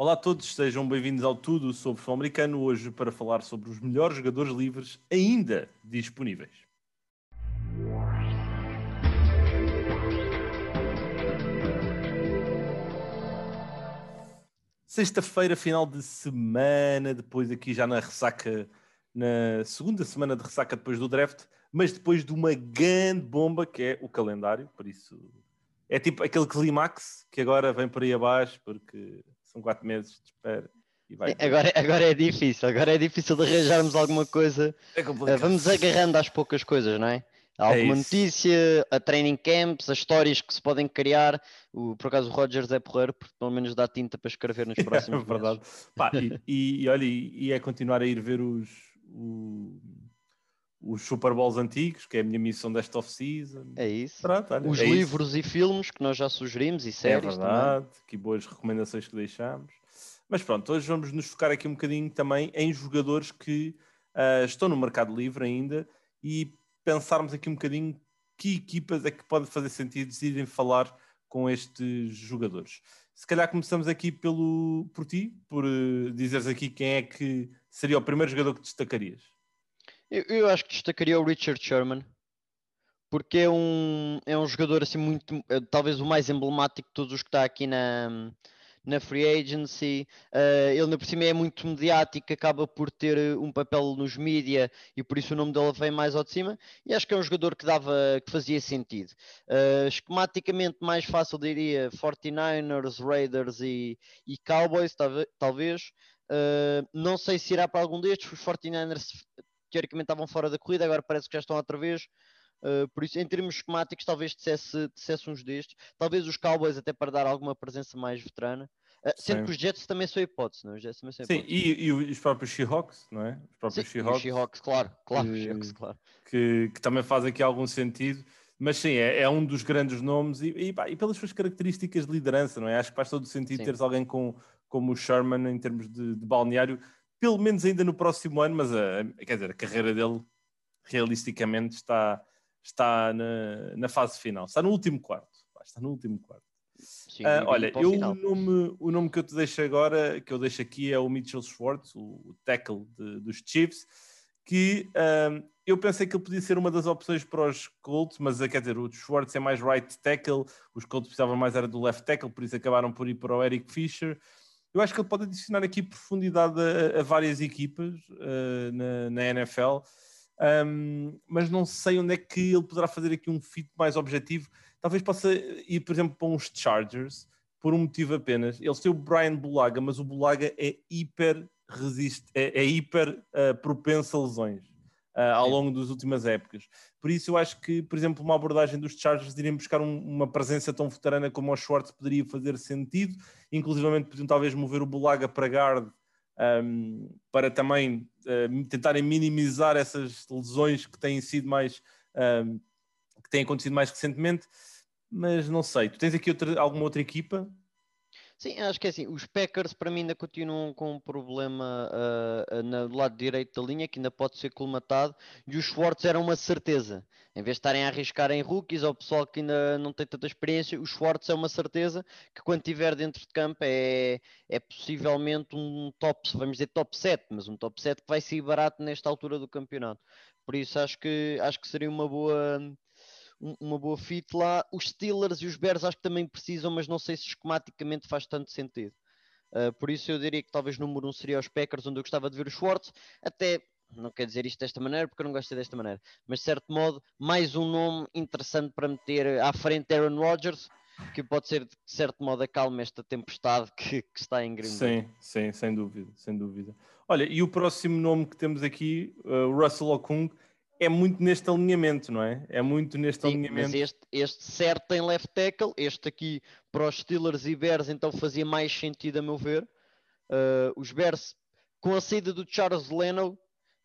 Olá a todos, sejam bem-vindos ao Tudo sobre Futebol Americano, hoje para falar sobre os melhores jogadores livres ainda disponíveis. Sexta-feira, final de semana, depois aqui já na ressaca, na segunda semana de ressaca depois do draft, mas depois de uma grande bomba que é o calendário, por isso é tipo aquele clímax que agora vem por aí abaixo, porque são quatro meses de espera. Agora, agora é difícil, agora é difícil de arranjarmos alguma coisa. É complicado. Vamos agarrando às poucas coisas, não é? Há alguma É notícia, a training camps, as histórias que se podem criar. O, por acaso o Rogers é porreiro, porque pelo menos dá tinta para escrever nos próximos É verdade. Pá, e, e- e olha, e, e é continuar a ir ver os, o- os Super Bowls antigos, que é a minha missão desta off-season. É isso. Pronto, olha, Os é isso. livros e filmes que nós já sugerimos e É séries também. verdade, que boas recomendações que deixamos. Mas pronto, hoje vamos nos focar aqui um bocadinho também em jogadores que ah, estão no mercado livre ainda e pensarmos aqui um bocadinho que equipas é que pode fazer sentido irem falar com estes jogadores. Se calhar começamos aqui pelo, por ti, por eh, dizeres aqui quem é que seria o primeiro jogador que destacarias. Eu, eu acho que destacaria o Richard Sherman, porque é um, é um jogador assim muito, eh, talvez o mais emblemático de todos os que está aqui na, na free agency. Eh, ele por cima é muito mediático, acaba por ter eh, um papel nos mídia e por isso o nome dele vem mais ao de cima. E acho que é um jogador que dava, que fazia sentido. Eh, esquematicamente mais fácil diria 49ers, Raiders e, e Cowboys, talve- talvez. Eh, não sei se irá para algum destes. Os 49ers teoricamente estavam fora da corrida, agora parece que já estão outra vez. Uh, por isso, em termos esquemáticos, talvez dissesse, dissesse uns destes. Talvez os Cowboys, até para dar alguma presença mais veterana. Uh, sendo Sim. que os Jets também são hipótese, não? é? Os Jets também são Sim, e, e os próprios Seahawks, não é? Os Sim, próprios os Seahawks. Seahawks, claro, claro, que- Seahawks, claro. que, que também faz aqui algum sentido. Mas sim, é, é um dos grandes nomes e, e, pá, e pelas suas características de liderança, não é? Acho que faz todo o sentido Sim. teres alguém com, como o Sherman em termos de, de balneário, pelo menos ainda no próximo ano, mas a, quer dizer, a carreira dele realisticamente está, está na, na fase final, está no último quarto. Está no último quarto. Sim, Ah, olha, eu, o, nome, o nome que eu te deixo agora, que eu deixo aqui é o Mitchell Schwartz, o, o tackle de- dos Chiefs, que ahm, eu pensei que ele podia ser uma das opções para os Colts, mas ah, quer dizer, o Schwartz é mais right tackle, os Colts precisavam mais era do left tackle, por isso acabaram por ir para o Eric Fisher. Eu acho que ele pode adicionar aqui profundidade a, a várias equipas ah, na, na NFL, Ahm, mas não sei onde é que ele poderá fazer aqui um fit mais objetivo. Talvez possa ir, por exemplo, para uns Chargers, por um motivo apenas. Eles têm o Brian Bulaga, mas o Bulaga é hiper resist, é, é hiper ah, propenso a lesões ah, ao longo das últimas épocas. Por isso eu acho que, por exemplo, uma abordagem dos Chargers de irem buscar um- uma presença tão veterana como o Schwartz poderia fazer sentido, inclusivamente podiam talvez mover o Bulaga para guard um, para também uh, tentarem minimizar essas lesões que têm sido mais um, que têm acontecido mais recentemente, mas não sei. Tu tens aqui outra- alguma outra equipa? Sim, acho que é assim. Os Packers para mim ainda continuam com um problema na- do lado direito da linha que ainda pode ser colmatado e os Schwartz eram uma certeza. Em vez de estarem a arriscar em rookies ou pessoal que ainda não tem tanta experiência, o Schwartz é uma certeza que quando estiver dentro de campo é, é possivelmente um top, vamos dizer top 7, mas um top 7 que vai ser barato nesta altura do campeonato. Por isso acho que, acho que seria uma boa uma boa fit lá. Os Steelers e os Bears acho que também precisam, mas não sei se esquematicamente faz tanto sentido. Uh, por isso eu diria que talvez número um seria os Packers, onde eu gostava de ver o Schwartz. Até, não quero dizer isto desta maneira, porque eu não gosto desta maneira, mas de certo modo, mais um nome interessante para meter à frente Aaron Rodgers, que pode ser de certo modo acalma esta tempestade que, que está em Green Bay. Sim, sim, sem dúvida, sem dúvida. Olha, e o próximo nome que temos aqui, uh, Russell Okung, é muito neste alinhamento, não é? É muito neste Sim, alinhamento. mas este, este certo tem left tackle, este aqui para os Steelers e Bears então fazia mais sentido a meu ver. Uh, os Bears, com a saída do Charles Leno,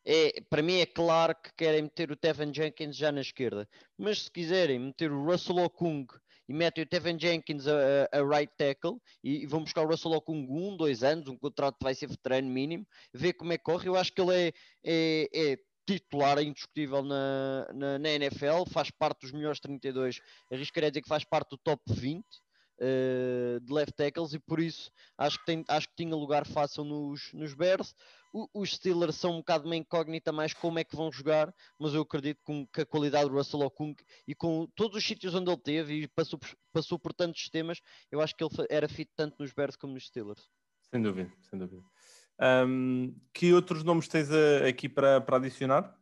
é, para mim é claro que querem meter o Tevin Jenkins já na esquerda. Mas se quiserem meter o Russell Okung e metem o Tevin Jenkins a, a- right tackle e, e vão buscar o Russell Okung um, dois anos, um contrato que vai ser veterano mínimo, ver como é que corre. Eu acho que ele é, é, é titular indiscutível na, na, na NFL, faz parte dos melhores 32, arriscaria dizer que faz parte do top 20. uh, de left tackles e por isso acho que, tem, acho que tinha lugar fácil nos, nos Bears. O, os Steelers são um bocado uma incógnita mais como é que vão jogar, mas eu acredito com, que a qualidade do Russell Okung e com todos os sítios onde ele teve e passou, passou por tantos sistemas, eu acho que ele era fit tanto nos Bears como nos Steelers. Sem dúvida, sem dúvida. Um, que outros nomes tens aqui para, para adicionar?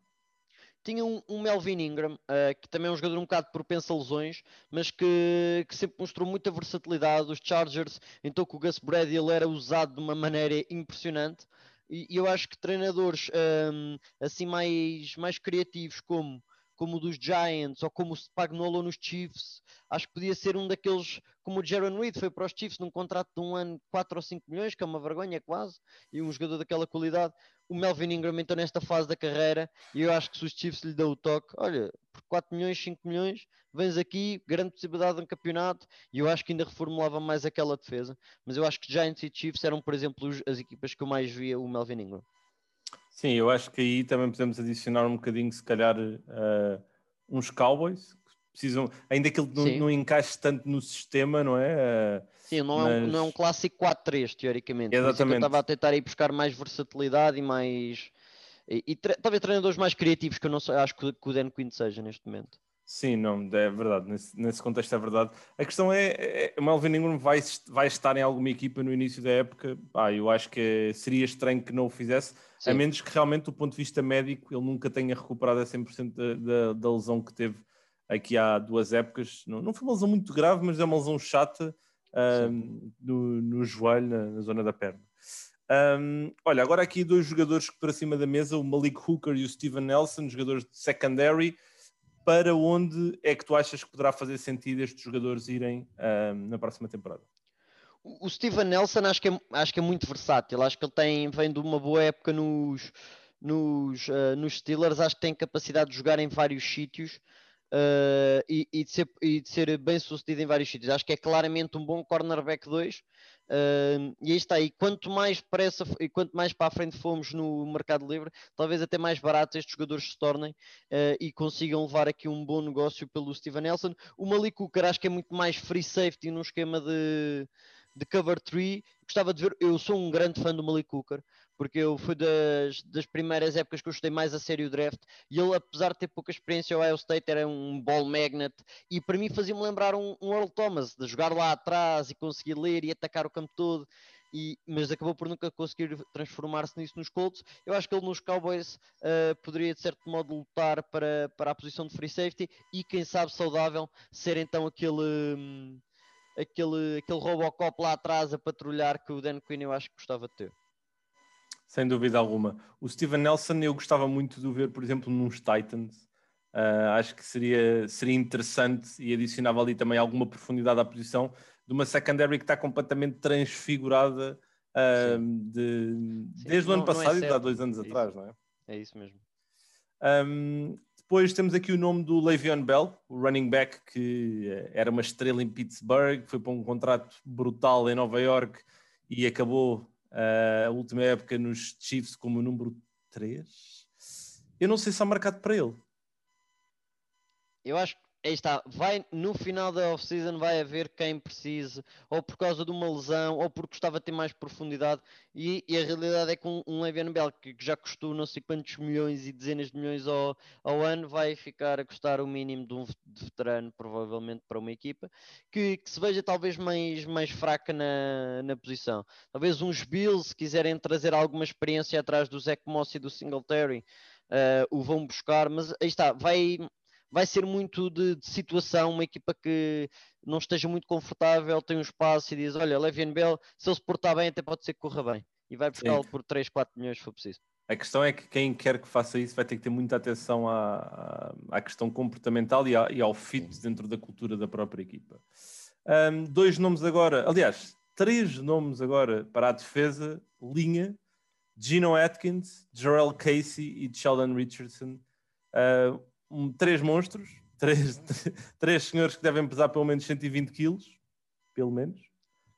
tinha um, um Melvin Ingram, uh, que também é um jogador um bocado propenso a lesões, mas que, que, sempre mostrou muita versatilidade. Os Chargers, então com o Gus Brady, ele era usado de uma maneira impressionante. E, e eu acho que treinadores um, assim mais, mais criativos, como como o dos Giants ou como o Spagnolo nos Chiefs, acho que podia ser um daqueles, como o Jaron Reed foi para os Chiefs num contrato de um ano, 4 ou 5 milhões, que é uma vergonha quase, e um jogador daquela qualidade. O Melvin Ingram então nesta fase da carreira, e eu acho que se os Chiefs lhe dão o toque, olha, por 4 milhões, 5 milhões, vens aqui, grande possibilidade de um campeonato, e eu acho que ainda reformulava mais aquela defesa. Mas eu acho que Giants e Chiefs eram, por exemplo, as equipas que eu mais via o Melvin Ingram. Sim, eu acho que aí também podemos adicionar um bocadinho, se calhar, uh, uns Cowboys, que precisam, ainda que ele não, não, encaixe tanto no sistema, não é? Uh, Sim, não, mas... é um, não é um clássico 4-3, teoricamente. Exatamente. eu estava a tentar ir buscar mais versatilidade e mais. E, e talvez treinadores mais criativos, que eu não sei, acho que, que o Dan Quinn seja neste momento. Sim, não, é verdade, nesse, nesse contexto é verdade. A questão é, é o Melvin Ingram vai, vai estar em alguma equipa no início da época, ah, eu acho que seria estranho que não o fizesse, Sim. a menos que realmente do ponto de vista médico ele nunca tenha recuperado a 100% da, da, da lesão que teve aqui há duas épocas. Não, não foi uma lesão muito grave, mas é uma lesão chata um, no, no, joelho, na, na, zona da perna. Um, olha, agora aqui dois jogadores para cima da mesa, o Malik Hooker e o Steven Nelson, jogadores de secondary, para onde é que tu achas que poderá fazer sentido estes jogadores irem um, na próxima temporada? O Steven Nelson acho que, é, acho que é muito versátil, acho que ele tem, vem de uma boa época nos, nos, uh, nos Steelers, acho que tem capacidade de jogar em vários sítios uh, e, e, de ser, e de ser bem sucedido em vários sítios. Acho que é claramente um bom cornerback 2 Uh, e aí está, e quanto mais pressa e quanto mais para a frente fomos no mercado livre, talvez até mais baratos estes jogadores se tornem uh, e consigam levar aqui um bom negócio pelo Steven Nelson. O Malik Cooker acho que é muito mais free safety num esquema de, de cover 3. Gostava de ver, eu sou um grande fã do Malik Cooker, porque eu fui das, das primeiras épocas que eu estudei mais a sério o draft e ele, apesar de ter pouca experiência ao Ohio State, era um ball magnet e para mim fazia-me lembrar um, um Earl Thomas, de jogar lá atrás e conseguir ler e atacar o campo todo. E, mas acabou por nunca conseguir transformar-se nisso nos Colts. Eu acho que ele nos Cowboys uh, poderia, de certo modo, lutar para, para a posição de free safety e, quem sabe, saudável, ser então aquele, um, aquele, aquele Robocop lá atrás a patrulhar que o Dan Quinn eu acho que gostava de ter sem dúvida alguma. O Steven Nelson eu gostava muito de o ver, por exemplo, nos Titans. Uh, acho que seria, seria interessante e adicionava ali também alguma profundidade à posição de uma secondary que está completamente transfigurada uh, de, Sim, desde não, o ano é passado é e há dois anos é atrás, isso. não é? É isso mesmo. Um, depois temos aqui o nome do Le'Veon Bell, o running back que eh, era uma estrela em Pittsburgh, foi para um contrato brutal em Nova York e acabou Uh, a última época nos Chiefs como número 3. Eu não sei se há marcado para ele. Eu acho que aí está, vai, no final da off-season vai haver quem precise, ou por causa de uma lesão, ou porque gostava de ter mais profundidade, e, e a realidade é que um, um Le'Veon Bell que, que, já custou não sei quantos milhões e dezenas de milhões ao, ao ano, vai ficar a custar o mínimo de um de veterano, provavelmente para uma equipa, que, que, se veja talvez mais, mais fraca na, na posição. Talvez uns Bills, se quiserem trazer alguma experiência atrás do Zach Moss e do Singletary, uh, o vão buscar, mas aí está, vai vai ser muito de, de, situação, uma equipa que não esteja muito confortável, tem um espaço e diz, olha, Levian Bell, se ele se portar bem, até pode ser que corra bem. E vai buscá-lo por 3, 4 milhões se for preciso. A questão é que quem quer que faça isso vai ter que ter muita atenção à, à questão comportamental e, à, e, ao fit Sim. dentro da cultura da própria equipa. Um, dois nomes agora, aliás, três nomes agora para a defesa, linha, Gino Atkins, Jarrell Casey e Sheldon Richardson. Uh, um, três monstros, três, três senhores que devem pesar pelo menos 120 quilos, pelo menos.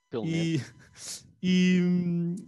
Pelo e, menos. E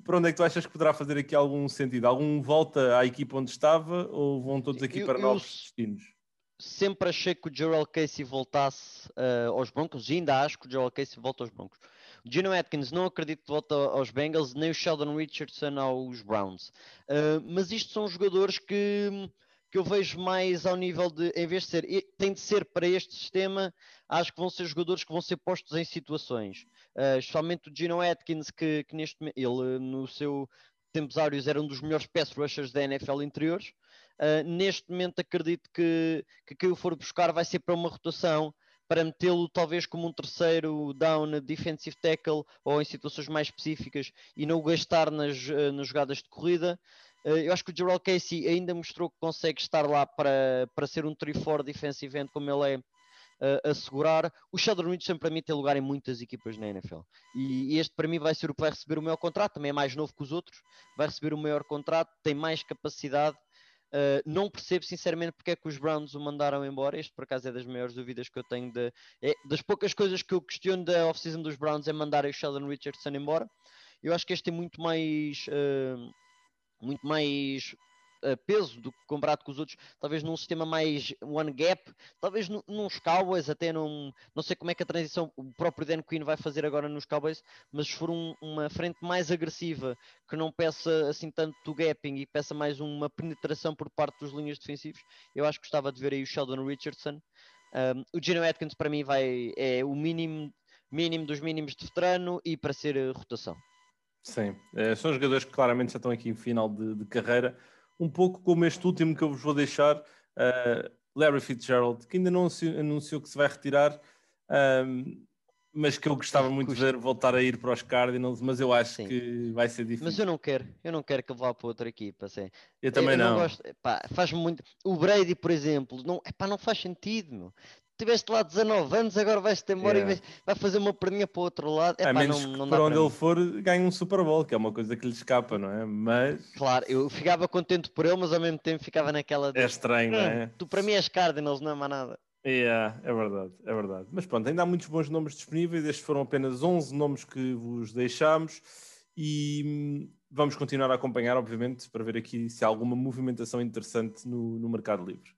para onde é que tu achas que poderá fazer aqui algum sentido? Algum volta à equipa onde estava ou vão todos aqui eu, para eu, novos destinos? sempre achei que o Gerald Casey voltasse uh, aos Broncos e ainda acho que o Gerald Casey volta aos Broncos. O Gino Atkins não acredito que volta aos Bengals, nem o Sheldon Richardson aos Browns. Uh, mas isto são jogadores que, que eu vejo mais ao nível de, em vez de ser, tem de ser para este sistema, acho que vão ser jogadores que vão ser postos em situações. Uh, especialmente o Gino Atkins, que, que neste ele no seu tempos áureos era um dos melhores pass rushers da NFL interiores. Uh, neste momento acredito que, que quem o for buscar vai ser para uma rotação para metê-lo talvez como um terceiro down defensive tackle ou em situações mais específicas e não o gastar nas, nas jogadas de corrida. Uh, eu acho que o Gerald Casey ainda mostrou que consegue estar lá para, para ser um 3-4 defensive end como ele é uh, assegurar. O Sheldon Richardson para mim tem lugar em muitas equipas na NFL e, este para mim vai ser o que vai receber o maior contrato, também é mais novo que os outros, vai receber o maior contrato, tem mais capacidade Uh, não percebo sinceramente porque é que os Browns o mandaram embora. Este, por acaso, é das maiores dúvidas que eu tenho. De, é, das poucas coisas que eu questiono da off-season dos Browns é mandar o Sheldon Richardson embora. Eu acho que este tem muito mais. Uh, muito mais uh, peso do que comparado com os outros, talvez num sistema mais one gap, talvez nos Cowboys, até num. Não sei como é que a transição o próprio Dan Quinn vai fazer agora nos Cowboys, mas se for um, uma frente mais agressiva, que não peça assim tanto do gapping e peça mais uma penetração por parte dos linhas defensivos, eu acho que gostava de ver aí o Sheldon Richardson. Um, o Geno Atkins para mim vai é o mínimo, mínimo dos mínimos de veterano e para ser uh, rotação. Sim, é, são jogadores que claramente já estão aqui em final de, de carreira um pouco como este último que eu vos vou deixar, uh, Larry Fitzgerald, que ainda não anunciou que se vai retirar, um, mas que eu gostava muito de ver voltar a ir para os Cardinals, mas eu acho Sim. que vai ser difícil. Mas eu não quero, eu não quero que ele vá para outra equipa. Assim. Eu também eu não. não. Gosto, faz muito. O Brady, por exemplo, não, epá, não faz sentido. Meu tiveste lá 19 anos, agora vais-te embora yeah. e vai fazer uma perninha para o outro lado. Epá, a menos não, não que para onde ele for ganhe um Super Bowl, que é uma coisa que lhe escapa, não é? Mas... Claro, eu ficava contente por ele, mas ao mesmo tempo ficava naquela... De... É estranho, não é? Tu para mim és Cardinals, não é mais nada. Yeah, é verdade, é verdade. Mas pronto, ainda há muitos bons nomes disponíveis, estes foram apenas 11 nomes que vos deixámos e hum, vamos continuar a acompanhar, obviamente, para ver aqui se há alguma movimentação interessante no, no mercado livre.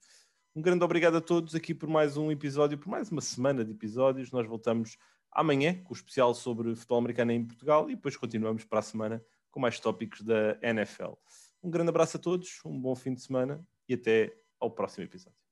Um grande obrigado a todos aqui por mais um episódio, por mais uma semana de episódios. Nós voltamos amanhã com o especial sobre futebol americano em Portugal e depois continuamos para a semana com mais tópicos da NFL. Um grande abraço a todos, um bom fim de semana e até ao próximo episódio.